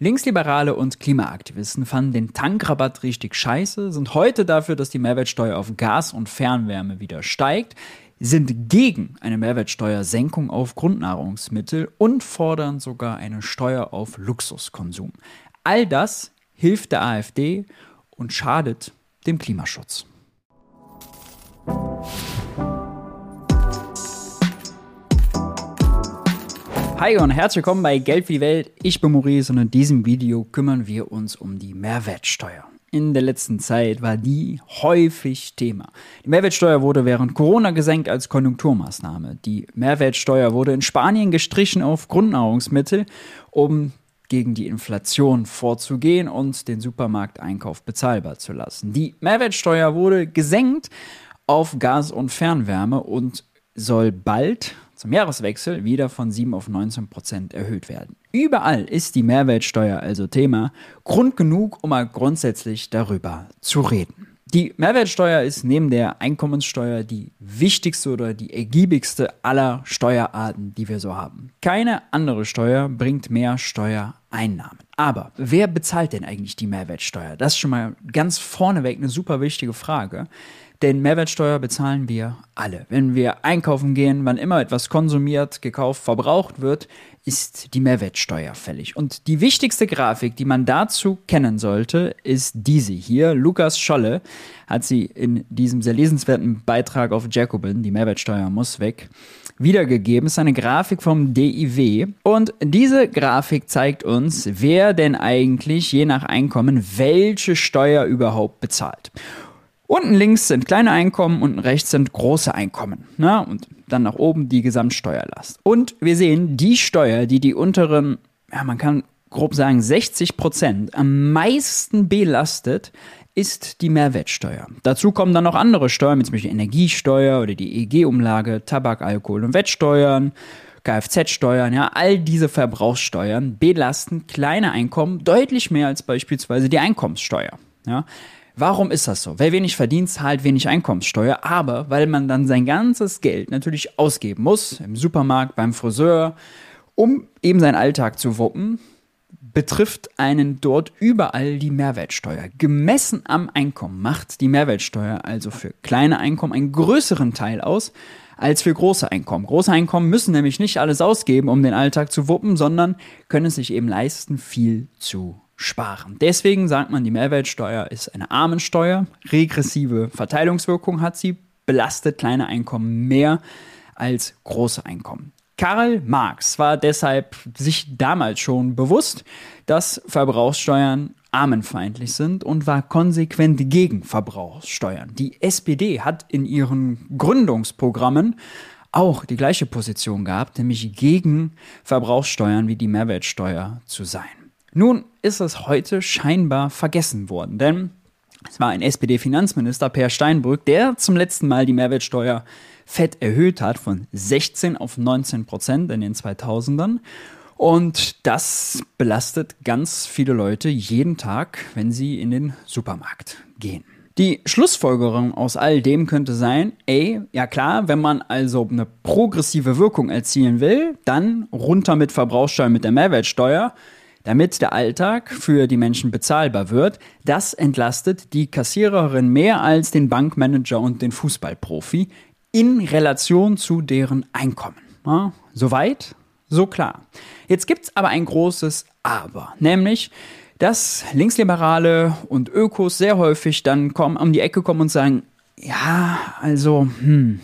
Linksliberale und Klimaaktivisten fanden den Tankrabatt richtig scheiße, sind heute dafür, dass die Mehrwertsteuer auf Gas und Fernwärme wieder steigt, sind gegen eine Mehrwertsteuersenkung auf Grundnahrungsmittel und fordern sogar eine Steuer auf Luxuskonsum. All das hilft der AfD und schadet dem Klimaschutz. Hi und herzlich willkommen bei Geld für die Welt. Ich bin Maurice und in diesem Video kümmern wir uns um die Mehrwertsteuer. In der letzten Zeit war die häufig Thema. Die Mehrwertsteuer wurde während Corona gesenkt als Konjunkturmaßnahme. Die Mehrwertsteuer wurde in Spanien gestrichen auf Grundnahrungsmittel, um gegen die Inflation vorzugehen und den Supermarkteinkauf bezahlbar zu lassen. Die Mehrwertsteuer wurde gesenkt auf Gas und Fernwärme und soll bald zum Jahreswechsel wieder von 7 auf 19 Prozent erhöht werden. Überall ist die Mehrwertsteuer also Thema, Grund genug, um mal grundsätzlich darüber zu reden. Die Mehrwertsteuer ist neben der Einkommenssteuer die wichtigste oder die ergiebigste aller Steuerarten, die wir so haben. Keine andere Steuer bringt mehr Steuereinnahmen. Aber wer bezahlt denn eigentlich die Mehrwertsteuer? Das ist schon mal ganz vorneweg eine super wichtige Frage. Denn Mehrwertsteuer bezahlen wir alle. Wenn wir einkaufen gehen, wann immer etwas konsumiert, gekauft, verbraucht wird, ist die Mehrwertsteuer fällig. Und die wichtigste Grafik, die man dazu kennen sollte, ist diese hier. Lukas Scholle hat sie in diesem sehr lesenswerten Beitrag auf Jacobin, die Mehrwertsteuer muss weg, wiedergegeben. Es ist eine Grafik vom DIW. Und diese Grafik zeigt uns, wer denn eigentlich je nach Einkommen welche Steuer überhaupt bezahlt. Unten links sind kleine Einkommen, unten rechts sind große Einkommen. Ne? Und dann nach oben die Gesamtsteuerlast. Und wir sehen, die Steuer, die die unteren, ja, man kann grob sagen, 60 Prozent am meisten belastet, ist die Mehrwertsteuer. Dazu kommen dann noch andere Steuern, wie zum Beispiel Energiesteuer oder die EG-Umlage, Tabak, Alkohol und Wettsteuern, Kfz-Steuern, ja, all diese Verbrauchssteuern belasten kleine Einkommen deutlich mehr als beispielsweise die Einkommenssteuer. Ja. Warum ist das so? Wer wenig verdient, zahlt wenig Einkommenssteuer, aber weil man dann sein ganzes Geld natürlich ausgeben muss, im Supermarkt, beim Friseur, um eben seinen Alltag zu wuppen, betrifft einen dort überall die Mehrwertsteuer. Gemessen am Einkommen macht die Mehrwertsteuer also für kleine Einkommen einen größeren Teil aus als für große Einkommen. Große Einkommen müssen nämlich nicht alles ausgeben, um den Alltag zu wuppen, sondern können es sich eben leisten, viel zu sparen. Deswegen sagt man, die Mehrwertsteuer ist eine Armensteuer, regressive Verteilungswirkung hat sie, belastet kleine Einkommen mehr als große Einkommen. Karl Marx war deshalb sich damals schon bewusst, dass Verbrauchssteuern armenfeindlich sind und war konsequent gegen Verbrauchssteuern. Die SPD hat in ihren Gründungsprogrammen auch die gleiche Position gehabt, nämlich gegen Verbrauchssteuern wie die Mehrwertsteuer zu sein. Nun ist es heute scheinbar vergessen worden, denn es war ein SPD-Finanzminister, Per Steinbrück, der zum letzten Mal die Mehrwertsteuer fett erhöht hat von 16 auf 19 Prozent in den 2000ern. Und das belastet ganz viele Leute jeden Tag, wenn sie in den Supermarkt gehen. Die Schlussfolgerung aus all dem könnte sein, ey, ja klar, wenn man also eine progressive Wirkung erzielen will, dann runter mit Verbrauchssteuer mit der Mehrwertsteuer damit der Alltag für die Menschen bezahlbar wird. Das entlastet die Kassiererin mehr als den Bankmanager und den Fußballprofi in Relation zu deren Einkommen. Ja, soweit, so klar. Jetzt gibt es aber ein großes Aber, nämlich dass Linksliberale und Ökos sehr häufig dann kommen, um die Ecke kommen und sagen, ja, also, hm,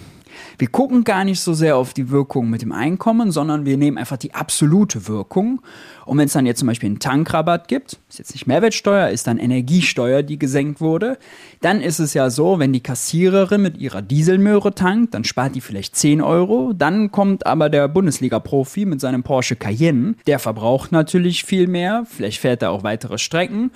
wir gucken gar nicht so sehr auf die Wirkung mit dem Einkommen, sondern wir nehmen einfach die absolute Wirkung. Und wenn es dann jetzt zum Beispiel einen Tankrabatt gibt, ist jetzt nicht Mehrwertsteuer, ist dann Energiesteuer, die gesenkt wurde, dann ist es ja so, wenn die Kassiererin mit ihrer Dieselmöhre tankt, dann spart die vielleicht 10 Euro. Dann kommt aber der Bundesliga-Profi mit seinem Porsche Cayenne, der verbraucht natürlich viel mehr, vielleicht fährt er auch weitere Strecken.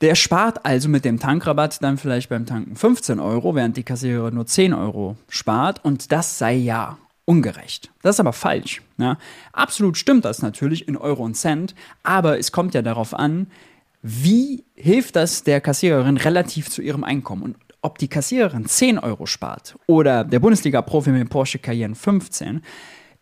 Der spart also mit dem Tankrabatt dann vielleicht beim Tanken 15 Euro, während die Kassiererin nur 10 Euro spart. Und das sei ja ungerecht. Das ist aber falsch. Ja. Absolut stimmt das natürlich in Euro und Cent, aber es kommt ja darauf an, wie hilft das der Kassiererin relativ zu ihrem Einkommen. Und ob die Kassiererin 10 Euro spart oder der Bundesliga-Profi mit dem Porsche Cayenne 15,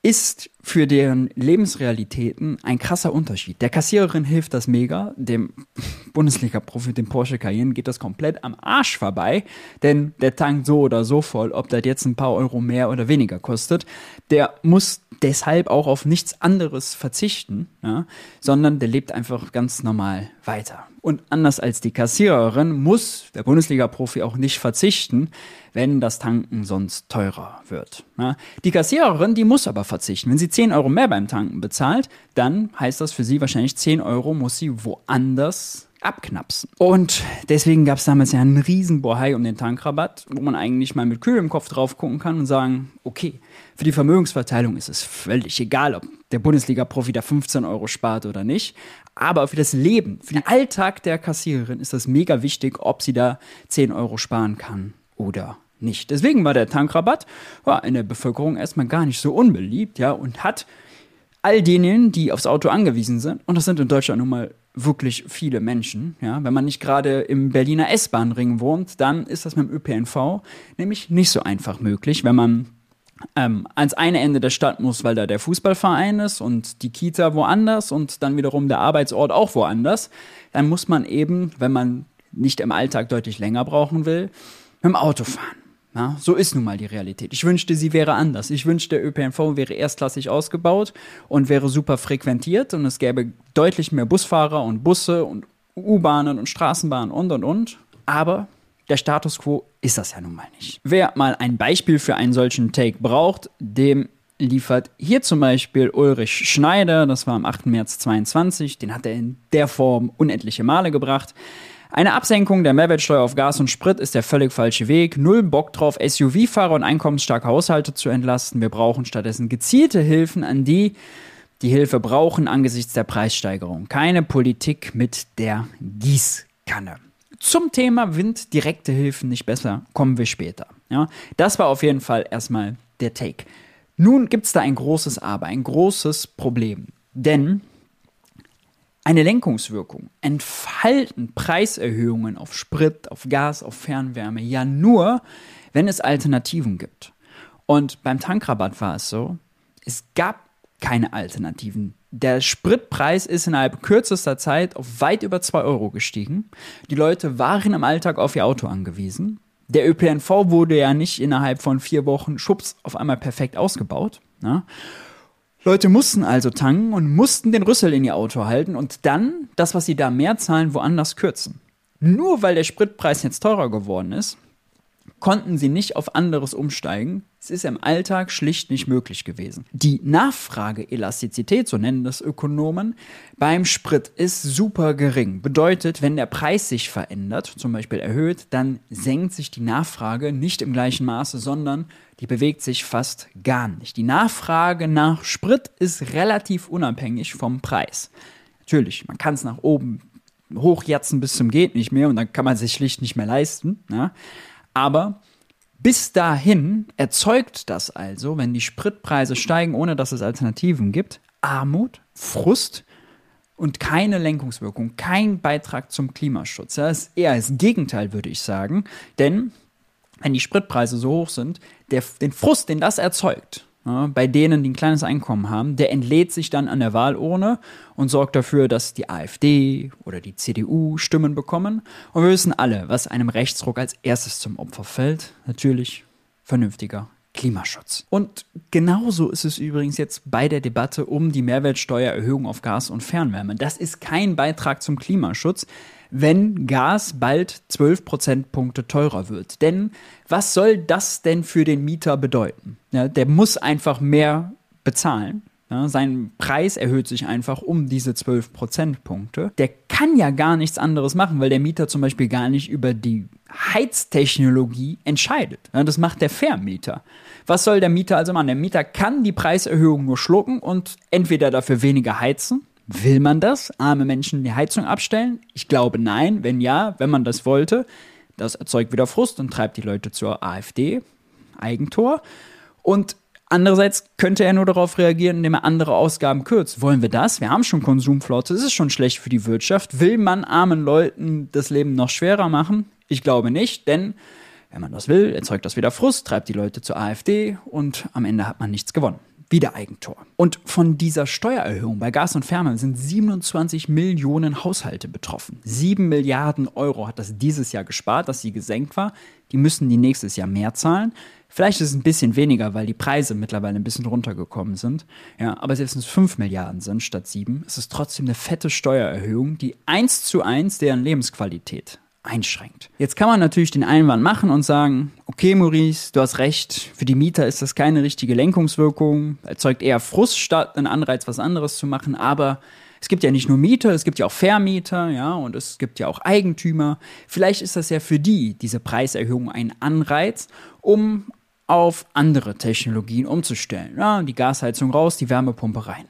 ist für deren Lebensrealitäten ein krasser Unterschied. Der Kassiererin hilft das mega, dem Bundesliga-Profi, dem Porsche Cayenne, geht das komplett am Arsch vorbei, denn der tankt so oder so voll, ob das jetzt ein paar Euro mehr oder weniger kostet. Der muss deshalb auch auf nichts anderes verzichten, ja, sondern der lebt einfach ganz normal weiter. Und anders als die Kassiererin muss der Bundesliga-Profi auch nicht verzichten, wenn das Tanken sonst teurer wird. Ja. Die Kassiererin, die muss aber verzichten. Wenn sie 10 Euro mehr beim Tanken bezahlt, dann heißt das für sie wahrscheinlich 10 Euro muss sie woanders abknapsen. Und deswegen gab es damals ja einen riesen Bohai um den Tankrabatt, wo man eigentlich mal mit kühlem Kopf drauf gucken kann und sagen, okay, für die Vermögensverteilung ist es völlig egal, ob der Bundesliga-Profi da 15 Euro spart oder nicht. Aber für das Leben, für den Alltag der Kassiererin ist das mega wichtig, ob sie da 10 Euro sparen kann oder nicht. Deswegen war der Tankrabatt ja, in der Bevölkerung erstmal gar nicht so unbeliebt, ja, und hat all denen, die aufs Auto angewiesen sind, und das sind in Deutschland nun mal wirklich viele Menschen. Ja? Wenn man nicht gerade im Berliner S-Bahn-Ring wohnt, dann ist das mit dem ÖPNV nämlich nicht so einfach möglich, wenn man ähm, ans eine Ende der Stadt muss, weil da der Fußballverein ist und die Kita woanders und dann wiederum der Arbeitsort auch woanders, dann muss man eben, wenn man nicht im Alltag deutlich länger brauchen will, mit dem Auto fahren. Ja, so ist nun mal die Realität. Ich wünschte, sie wäre anders. Ich wünschte, der ÖPNV wäre erstklassig ausgebaut und wäre super frequentiert und es gäbe deutlich mehr Busfahrer und Busse und U-Bahnen und Straßenbahnen und und und. Aber der Status quo ist das ja nun mal nicht. Wer mal ein Beispiel für einen solchen Take braucht, dem liefert hier zum Beispiel Ulrich Schneider, das war am 8. März 22, den hat er in der Form unendliche Male gebracht. Eine Absenkung der Mehrwertsteuer auf Gas und Sprit ist der völlig falsche Weg. Null Bock drauf, SUV-Fahrer und einkommensstarke Haushalte zu entlasten. Wir brauchen stattdessen gezielte Hilfen an die, die Hilfe brauchen angesichts der Preissteigerung. Keine Politik mit der Gießkanne. Zum Thema Wind direkte Hilfen nicht besser, kommen wir später. Ja, das war auf jeden Fall erstmal der Take. Nun gibt es da ein großes Aber, ein großes Problem. Denn eine Lenkungswirkung entfalten Preiserhöhungen auf Sprit, auf Gas, auf Fernwärme ja nur, wenn es Alternativen gibt. Und beim Tankrabatt war es so, es gab keine Alternativen. Der Spritpreis ist innerhalb kürzester Zeit auf weit über 2 Euro gestiegen. Die Leute waren im Alltag auf ihr Auto angewiesen. Der ÖPNV wurde ja nicht innerhalb von vier Wochen schubs auf einmal perfekt ausgebaut. Ne? Leute mussten also tanken und mussten den Rüssel in ihr Auto halten und dann das, was sie da mehr zahlen, woanders kürzen. Nur weil der Spritpreis jetzt teurer geworden ist, konnten sie nicht auf anderes umsteigen. Es ist im Alltag schlicht nicht möglich gewesen. Die Nachfrageelastizität, so nennen das Ökonomen, beim Sprit ist super gering. Bedeutet, wenn der Preis sich verändert, zum Beispiel erhöht, dann senkt sich die Nachfrage nicht im gleichen Maße, sondern die bewegt sich fast gar nicht. Die Nachfrage nach Sprit ist relativ unabhängig vom Preis. Natürlich, man kann es nach oben hochjatzen bis zum geht nicht mehr und dann kann man sich schlicht nicht mehr leisten. Ja? Aber bis dahin erzeugt das also, wenn die Spritpreise steigen, ohne dass es Alternativen gibt, Armut, Frust und keine Lenkungswirkung, kein Beitrag zum Klimaschutz. Das ist eher das Gegenteil, würde ich sagen. Denn wenn die Spritpreise so hoch sind, der, den Frust, den das erzeugt, ja, bei denen, die ein kleines Einkommen haben, der entlädt sich dann an der Wahlurne und sorgt dafür, dass die AfD oder die CDU Stimmen bekommen. Und wir wissen alle, was einem Rechtsruck als erstes zum Opfer fällt. Natürlich vernünftiger Klimaschutz. Und genauso ist es übrigens jetzt bei der Debatte um die Mehrwertsteuererhöhung auf Gas und Fernwärme. Das ist kein Beitrag zum Klimaschutz wenn Gas bald 12 Prozentpunkte teurer wird. Denn was soll das denn für den Mieter bedeuten? Ja, der muss einfach mehr bezahlen. Ja, sein Preis erhöht sich einfach um diese 12 Prozentpunkte. Der kann ja gar nichts anderes machen, weil der Mieter zum Beispiel gar nicht über die Heiztechnologie entscheidet. Ja, das macht der Vermieter. Was soll der Mieter also machen? Der Mieter kann die Preiserhöhung nur schlucken und entweder dafür weniger heizen Will man das? Arme Menschen die Heizung abstellen? Ich glaube nein. Wenn ja, wenn man das wollte, das erzeugt wieder Frust und treibt die Leute zur AfD, Eigentor. Und andererseits könnte er nur darauf reagieren, indem er andere Ausgaben kürzt. Wollen wir das? Wir haben schon Konsumflotte, es ist schon schlecht für die Wirtschaft. Will man armen Leuten das Leben noch schwerer machen? Ich glaube nicht, denn wenn man das will, erzeugt das wieder Frust, treibt die Leute zur AfD und am Ende hat man nichts gewonnen. Wiedereigentor. Und von dieser Steuererhöhung bei Gas und Fernwärme sind 27 Millionen Haushalte betroffen. 7 Milliarden Euro hat das dieses Jahr gespart, dass sie gesenkt war. Die müssen die nächstes Jahr mehr zahlen. Vielleicht ist es ein bisschen weniger, weil die Preise mittlerweile ein bisschen runtergekommen sind. Ja, aber selbst wenn es 5 Milliarden sind statt 7, ist es trotzdem eine fette Steuererhöhung, die eins zu eins deren Lebensqualität einschränkt. Jetzt kann man natürlich den Einwand machen und sagen, okay Maurice, du hast recht, für die Mieter ist das keine richtige Lenkungswirkung, erzeugt eher Frust statt einen Anreiz, was anderes zu machen, aber es gibt ja nicht nur Mieter, es gibt ja auch Vermieter, ja, und es gibt ja auch Eigentümer. Vielleicht ist das ja für die, diese Preiserhöhung, ein Anreiz, um auf andere Technologien umzustellen. Ja, die Gasheizung raus, die Wärmepumpe rein.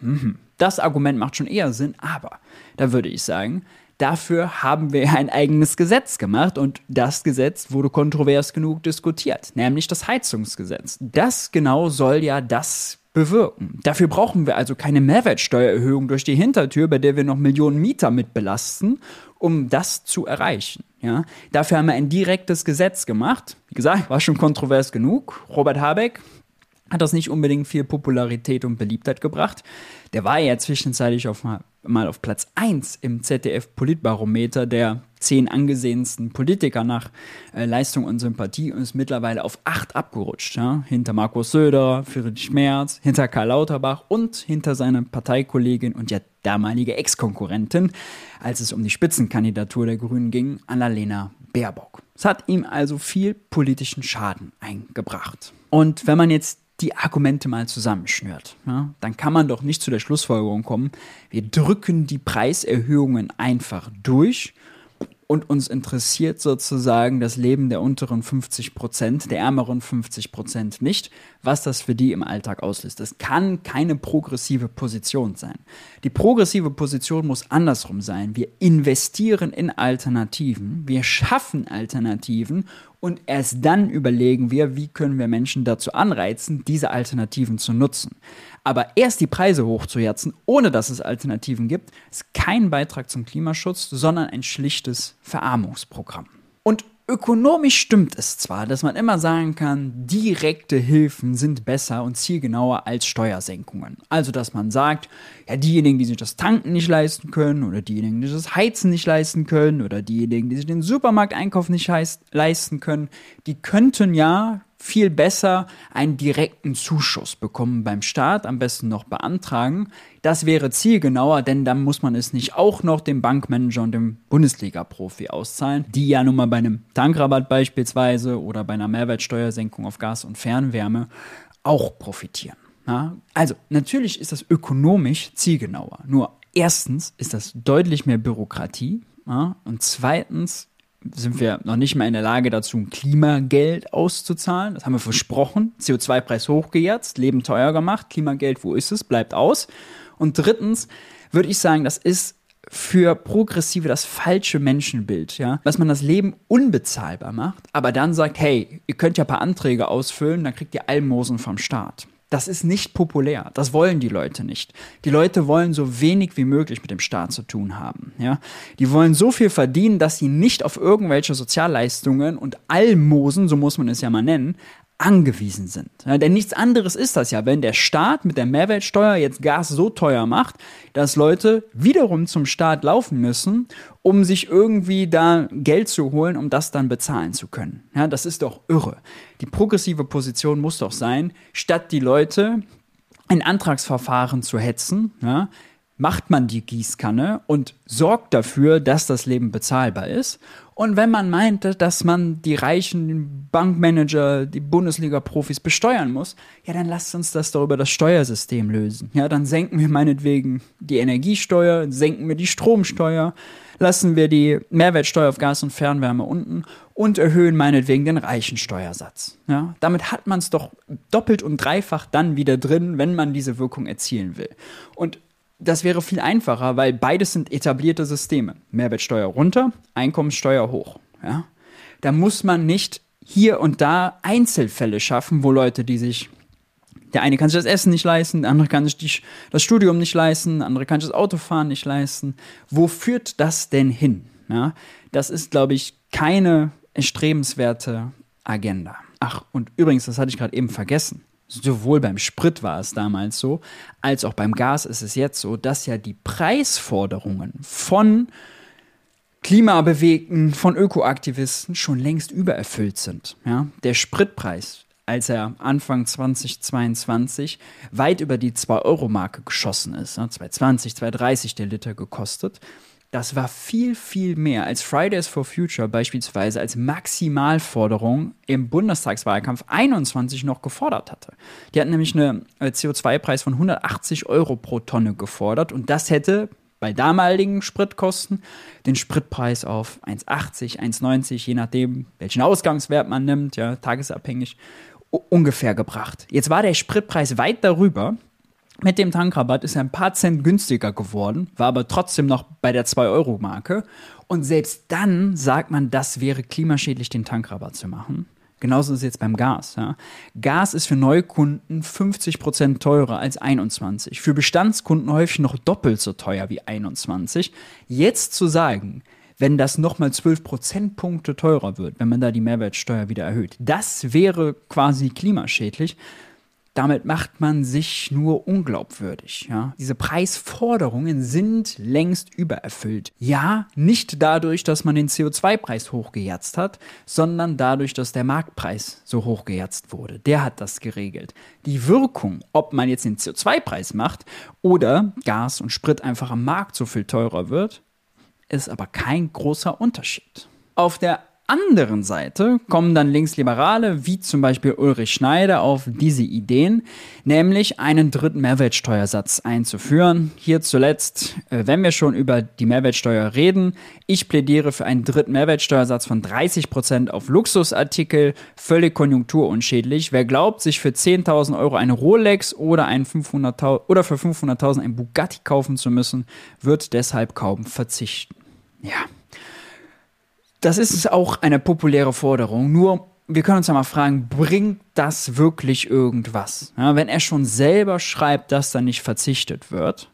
Mhm. Das Argument macht schon eher Sinn, aber da würde ich sagen, Dafür haben wir ein eigenes Gesetz gemacht und das Gesetz wurde kontrovers genug diskutiert, nämlich das Heizungsgesetz. Das genau soll ja das bewirken. Dafür brauchen wir also keine Mehrwertsteuererhöhung durch die Hintertür, bei der wir noch Millionen Mieter mit belasten, um das zu erreichen. Ja? Dafür haben wir ein direktes Gesetz gemacht. Wie gesagt, war schon kontrovers genug. Robert Habeck hat das nicht unbedingt viel Popularität und Beliebtheit gebracht. Der war ja zwischenzeitlich auf mal, mal auf Platz 1 im ZDF-Politbarometer der zehn angesehensten Politiker nach äh, Leistung und Sympathie und ist mittlerweile auf 8 abgerutscht. Ja? Hinter Markus Söder, Friedrich Merz, hinter Karl Lauterbach und hinter seiner Parteikollegin und ja damalige Ex-Konkurrentin, als es um die Spitzenkandidatur der Grünen ging, Annalena Baerbock. Es hat ihm also viel politischen Schaden eingebracht. Und wenn man jetzt die Argumente mal zusammenschnürt, ja, dann kann man doch nicht zu der Schlussfolgerung kommen, wir drücken die Preiserhöhungen einfach durch und uns interessiert sozusagen das Leben der unteren 50 Prozent, der ärmeren 50 Prozent nicht, was das für die im Alltag auslöst. Das kann keine progressive Position sein. Die progressive Position muss andersrum sein. Wir investieren in Alternativen, wir schaffen Alternativen und erst dann überlegen wir, wie können wir Menschen dazu anreizen, diese Alternativen zu nutzen. Aber erst die Preise hochzuherzen, ohne dass es Alternativen gibt, ist kein Beitrag zum Klimaschutz, sondern ein schlichtes Verarmungsprogramm. Und ökonomisch stimmt es zwar, dass man immer sagen kann, direkte Hilfen sind besser und zielgenauer als Steuersenkungen. Also, dass man sagt, ja, diejenigen, die sich das Tanken nicht leisten können oder diejenigen, die sich das Heizen nicht leisten können oder diejenigen, die sich den Supermarkteinkauf nicht leisten können, die könnten ja viel besser einen direkten Zuschuss bekommen beim Staat, am besten noch beantragen. Das wäre zielgenauer, denn dann muss man es nicht auch noch dem Bankmanager und dem Bundesliga-Profi auszahlen, die ja nun mal bei einem Tankrabatt beispielsweise oder bei einer Mehrwertsteuersenkung auf Gas und Fernwärme auch profitieren. Ja? Also, natürlich ist das ökonomisch zielgenauer. Nur erstens ist das deutlich mehr Bürokratie. Ja? Und zweitens sind wir noch nicht mal in der Lage dazu, ein Klimageld auszuzahlen. Das haben wir versprochen. CO2-Preis hochgejetzt, Leben teuer gemacht. Klimageld, wo ist es? Bleibt aus. Und drittens würde ich sagen, das ist für Progressive das falsche Menschenbild, ja, dass man das Leben unbezahlbar macht, aber dann sagt, hey, ihr könnt ja ein paar Anträge ausfüllen, dann kriegt ihr Almosen vom Staat. Das ist nicht populär. Das wollen die Leute nicht. Die Leute wollen so wenig wie möglich mit dem Staat zu tun haben. Ja? Die wollen so viel verdienen, dass sie nicht auf irgendwelche Sozialleistungen und Almosen, so muss man es ja mal nennen, angewiesen sind. Ja, denn nichts anderes ist das ja, wenn der Staat mit der Mehrwertsteuer jetzt Gas so teuer macht, dass Leute wiederum zum Staat laufen müssen, um sich irgendwie da Geld zu holen, um das dann bezahlen zu können. Ja, das ist doch irre. Die progressive Position muss doch sein, statt die Leute ein Antragsverfahren zu hetzen, ja, macht man die Gießkanne und sorgt dafür, dass das Leben bezahlbar ist. Und wenn man meinte, dass man die reichen Bankmanager, die Bundesliga-Profis besteuern muss, ja, dann lasst uns das doch über das Steuersystem lösen. Ja, dann senken wir meinetwegen die Energiesteuer, senken wir die Stromsteuer, lassen wir die Mehrwertsteuer auf Gas und Fernwärme unten und erhöhen meinetwegen den reichen Steuersatz. Ja, damit hat man es doch doppelt und dreifach dann wieder drin, wenn man diese Wirkung erzielen will. Und das wäre viel einfacher, weil beides sind etablierte Systeme. Mehrwertsteuer runter, Einkommenssteuer hoch. Ja? Da muss man nicht hier und da Einzelfälle schaffen, wo Leute, die sich der eine kann sich das Essen nicht leisten, der andere kann sich die, das Studium nicht leisten, der andere kann sich das Autofahren nicht leisten. Wo führt das denn hin? Ja, das ist, glaube ich, keine erstrebenswerte Agenda. Ach, und übrigens, das hatte ich gerade eben vergessen. Sowohl beim Sprit war es damals so, als auch beim Gas ist es jetzt so, dass ja die Preisforderungen von Klimabewegten, von Ökoaktivisten schon längst übererfüllt sind. Ja? Der Spritpreis, als er Anfang 2022 weit über die 2-Euro-Marke geschossen ist, ja? 2,20, 2,30 der Liter gekostet, das war viel, viel mehr als Fridays for Future beispielsweise als Maximalforderung im Bundestagswahlkampf 21 noch gefordert hatte. Die hatten nämlich einen äh, CO2-Preis von 180 Euro pro Tonne gefordert und das hätte bei damaligen Spritkosten den Spritpreis auf 1,80, 1,90, je nachdem, welchen Ausgangswert man nimmt, ja, tagesabhängig, ungefähr gebracht. Jetzt war der Spritpreis weit darüber mit dem Tankrabatt ist er ein paar Cent günstiger geworden, war aber trotzdem noch bei der 2-Euro-Marke. Und selbst dann sagt man, das wäre klimaschädlich, den Tankrabatt zu machen. Genauso ist es jetzt beim Gas. Ja. Gas ist für Neukunden 50% teurer als 21. Für Bestandskunden häufig noch doppelt so teuer wie 21. Jetzt zu sagen, wenn das nochmal 12 Prozentpunkte teurer wird, wenn man da die Mehrwertsteuer wieder erhöht, das wäre quasi klimaschädlich, damit macht man sich nur unglaubwürdig. Ja? Diese Preisforderungen sind längst übererfüllt. Ja, nicht dadurch, dass man den CO2-Preis hochgejatzt hat, sondern dadurch, dass der Marktpreis so hochgejatzt wurde. Der hat das geregelt. Die Wirkung, ob man jetzt den CO2-Preis macht oder Gas und Sprit einfach am Markt so viel teurer wird, ist aber kein großer Unterschied. Auf der anderen Seite kommen dann Linksliberale, wie zum Beispiel Ulrich Schneider, auf diese Ideen, nämlich einen dritten Mehrwertsteuersatz einzuführen. Hier zuletzt, äh, wenn wir schon über die Mehrwertsteuer reden, ich plädiere für einen dritten Mehrwertsteuersatz von 30 Prozent auf Luxusartikel, völlig konjunkturunschädlich. Wer glaubt, sich für 10.000 Euro eine Rolex oder, ein 500 oder für 500.000 ein Bugatti kaufen zu müssen, wird deshalb kaum verzichten. Ja. Das ist auch eine populäre Forderung. Nur, wir können uns ja mal fragen, bringt das wirklich irgendwas? Ja, wenn er schon selber schreibt, dass da nicht verzichtet wird,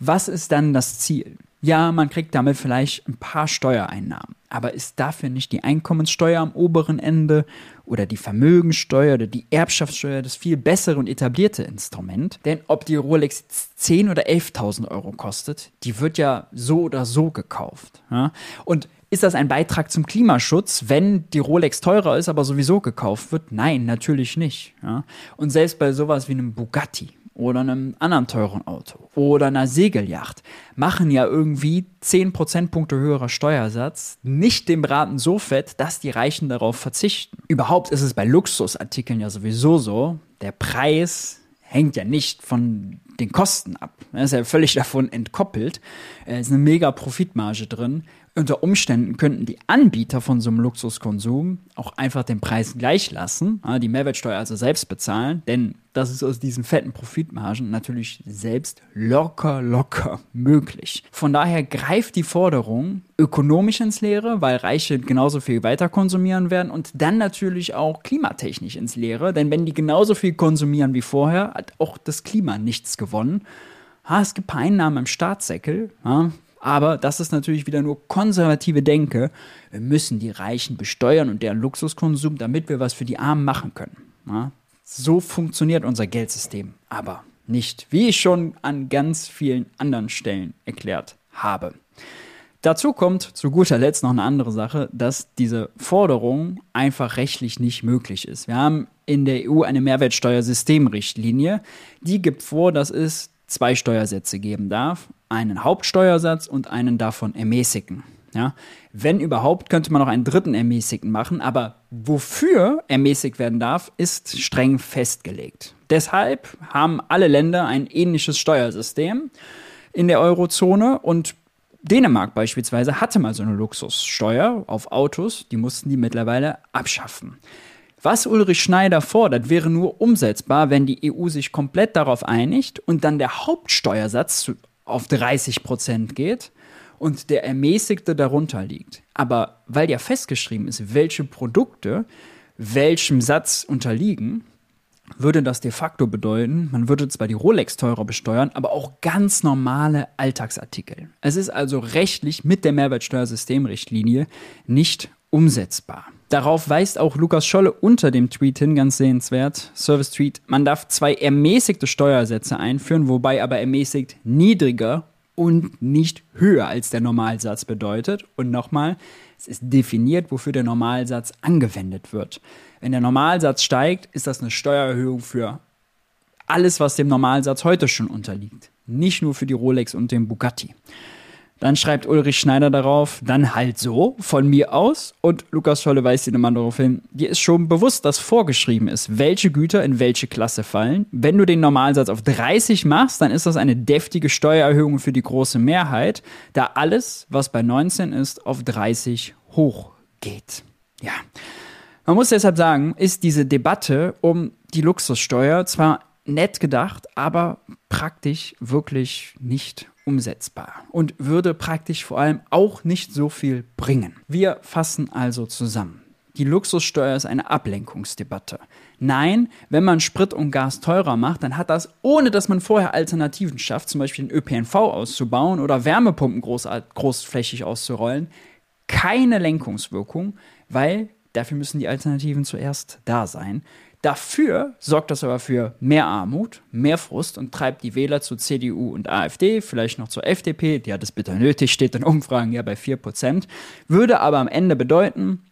was ist dann das Ziel? Ja, man kriegt damit vielleicht ein paar Steuereinnahmen. Aber ist dafür nicht die Einkommenssteuer am oberen Ende oder die Vermögensteuer oder die Erbschaftssteuer das viel bessere und etablierte Instrument? Denn ob die Rolex 10 oder 11.000 Euro kostet, die wird ja so oder so gekauft. Ja? Und ist das ein Beitrag zum Klimaschutz, wenn die Rolex teurer ist, aber sowieso gekauft wird? Nein, natürlich nicht. Ja? Und selbst bei sowas wie einem Bugatti oder einem anderen teuren Auto oder einer Segelyacht machen ja irgendwie 10 Prozentpunkte höherer Steuersatz nicht dem Braten so fett, dass die Reichen darauf verzichten. Überhaupt ist es bei Luxusartikeln ja sowieso so, der Preis hängt ja nicht von den Kosten ab. Er ist ja völlig davon entkoppelt. Es ist eine mega Profitmarge drin unter Umständen könnten die Anbieter von so einem Luxuskonsum auch einfach den Preis gleich lassen, die Mehrwertsteuer also selbst bezahlen, denn das ist aus diesen fetten Profitmargen natürlich selbst locker, locker möglich. Von daher greift die Forderung ökonomisch ins Leere, weil Reiche genauso viel weiter konsumieren werden und dann natürlich auch klimatechnisch ins Leere, denn wenn die genauso viel konsumieren wie vorher, hat auch das Klima nichts gewonnen. Ha, es gibt Einnahmen im Staatssäckel. Ja, aber das ist natürlich wieder nur konservative Denke. Wir müssen die Reichen besteuern und deren Luxuskonsum, damit wir was für die Armen machen können. Ja? So funktioniert unser Geldsystem. Aber nicht, wie ich schon an ganz vielen anderen Stellen erklärt habe. Dazu kommt zu guter Letzt noch eine andere Sache, dass diese Forderung einfach rechtlich nicht möglich ist. Wir haben in der EU eine Mehrwertsteuersystemrichtlinie, die gibt vor, dass es zwei Steuersätze geben darf einen Hauptsteuersatz und einen davon ermäßigen. Ja? Wenn überhaupt, könnte man noch einen dritten ermäßigten machen, aber wofür ermäßigt werden darf, ist streng festgelegt. Deshalb haben alle Länder ein ähnliches Steuersystem in der Eurozone und Dänemark beispielsweise hatte mal so eine Luxussteuer auf Autos, die mussten die mittlerweile abschaffen. Was Ulrich Schneider fordert, wäre nur umsetzbar, wenn die EU sich komplett darauf einigt und dann der Hauptsteuersatz auf 30 Prozent geht und der ermäßigte darunter liegt. Aber weil ja festgeschrieben ist, welche Produkte welchem Satz unterliegen, würde das de facto bedeuten, man würde zwar die Rolex teurer besteuern, aber auch ganz normale Alltagsartikel. Es ist also rechtlich mit der Mehrwertsteuersystemrichtlinie nicht umsetzbar. Darauf weist auch Lukas Scholle unter dem Tweet hin, ganz sehenswert. Service Tweet. Man darf zwei ermäßigte Steuersätze einführen, wobei aber ermäßigt niedriger und nicht höher als der Normalsatz bedeutet. Und nochmal, es ist definiert, wofür der Normalsatz angewendet wird. Wenn der Normalsatz steigt, ist das eine Steuererhöhung für alles, was dem Normalsatz heute schon unterliegt. Nicht nur für die Rolex und den Bugatti. Dann schreibt Ulrich Schneider darauf, dann halt so, von mir aus. Und Lukas Scholle weist ihn immer darauf hin, dir ist schon bewusst, dass vorgeschrieben ist, welche Güter in welche Klasse fallen. Wenn du den Normalsatz auf 30 machst, dann ist das eine deftige Steuererhöhung für die große Mehrheit, da alles, was bei 19 ist, auf 30 hochgeht. Ja. Man muss deshalb sagen, ist diese Debatte um die Luxussteuer zwar nett gedacht, aber praktisch wirklich nicht umsetzbar und würde praktisch vor allem auch nicht so viel bringen. Wir fassen also zusammen. Die Luxussteuer ist eine Ablenkungsdebatte. Nein, wenn man Sprit und Gas teurer macht, dann hat das, ohne dass man vorher Alternativen schafft, zum Beispiel den ÖPNV auszubauen oder Wärmepumpen groß, großflächig auszurollen, keine Lenkungswirkung, weil dafür müssen die Alternativen zuerst da sein. Dafür sorgt das aber für mehr Armut, mehr Frust und treibt die Wähler zu CDU und AfD, vielleicht noch zur FDP, die hat es bitter nötig, steht in Umfragen ja bei 4%, würde aber am Ende bedeuten,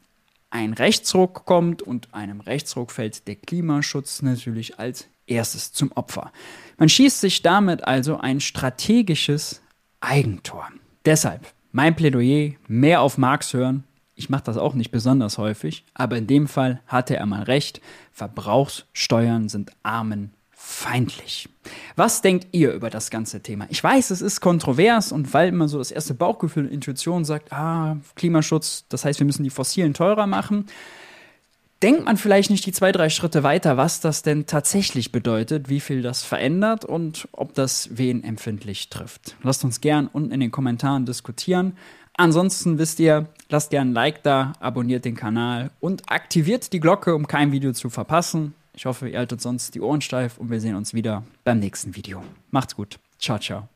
ein Rechtsruck kommt und einem Rechtsruck fällt der Klimaschutz natürlich als erstes zum Opfer. Man schießt sich damit also ein strategisches Eigentor. Deshalb mein Plädoyer, mehr auf Marx hören, ich mache das auch nicht besonders häufig, aber in dem Fall hatte er mal recht. Verbrauchssteuern sind armen feindlich. Was denkt ihr über das ganze Thema? Ich weiß, es ist kontrovers und weil man so das erste Bauchgefühl und Intuition sagt, ah, Klimaschutz, das heißt, wir müssen die Fossilen teurer machen, denkt man vielleicht nicht die zwei, drei Schritte weiter, was das denn tatsächlich bedeutet, wie viel das verändert und ob das wen empfindlich trifft. Lasst uns gern unten in den Kommentaren diskutieren. Ansonsten wisst ihr, lasst gerne ein Like da, abonniert den Kanal und aktiviert die Glocke, um kein Video zu verpassen. Ich hoffe, ihr haltet sonst die Ohren steif und wir sehen uns wieder beim nächsten Video. Macht's gut. Ciao, ciao.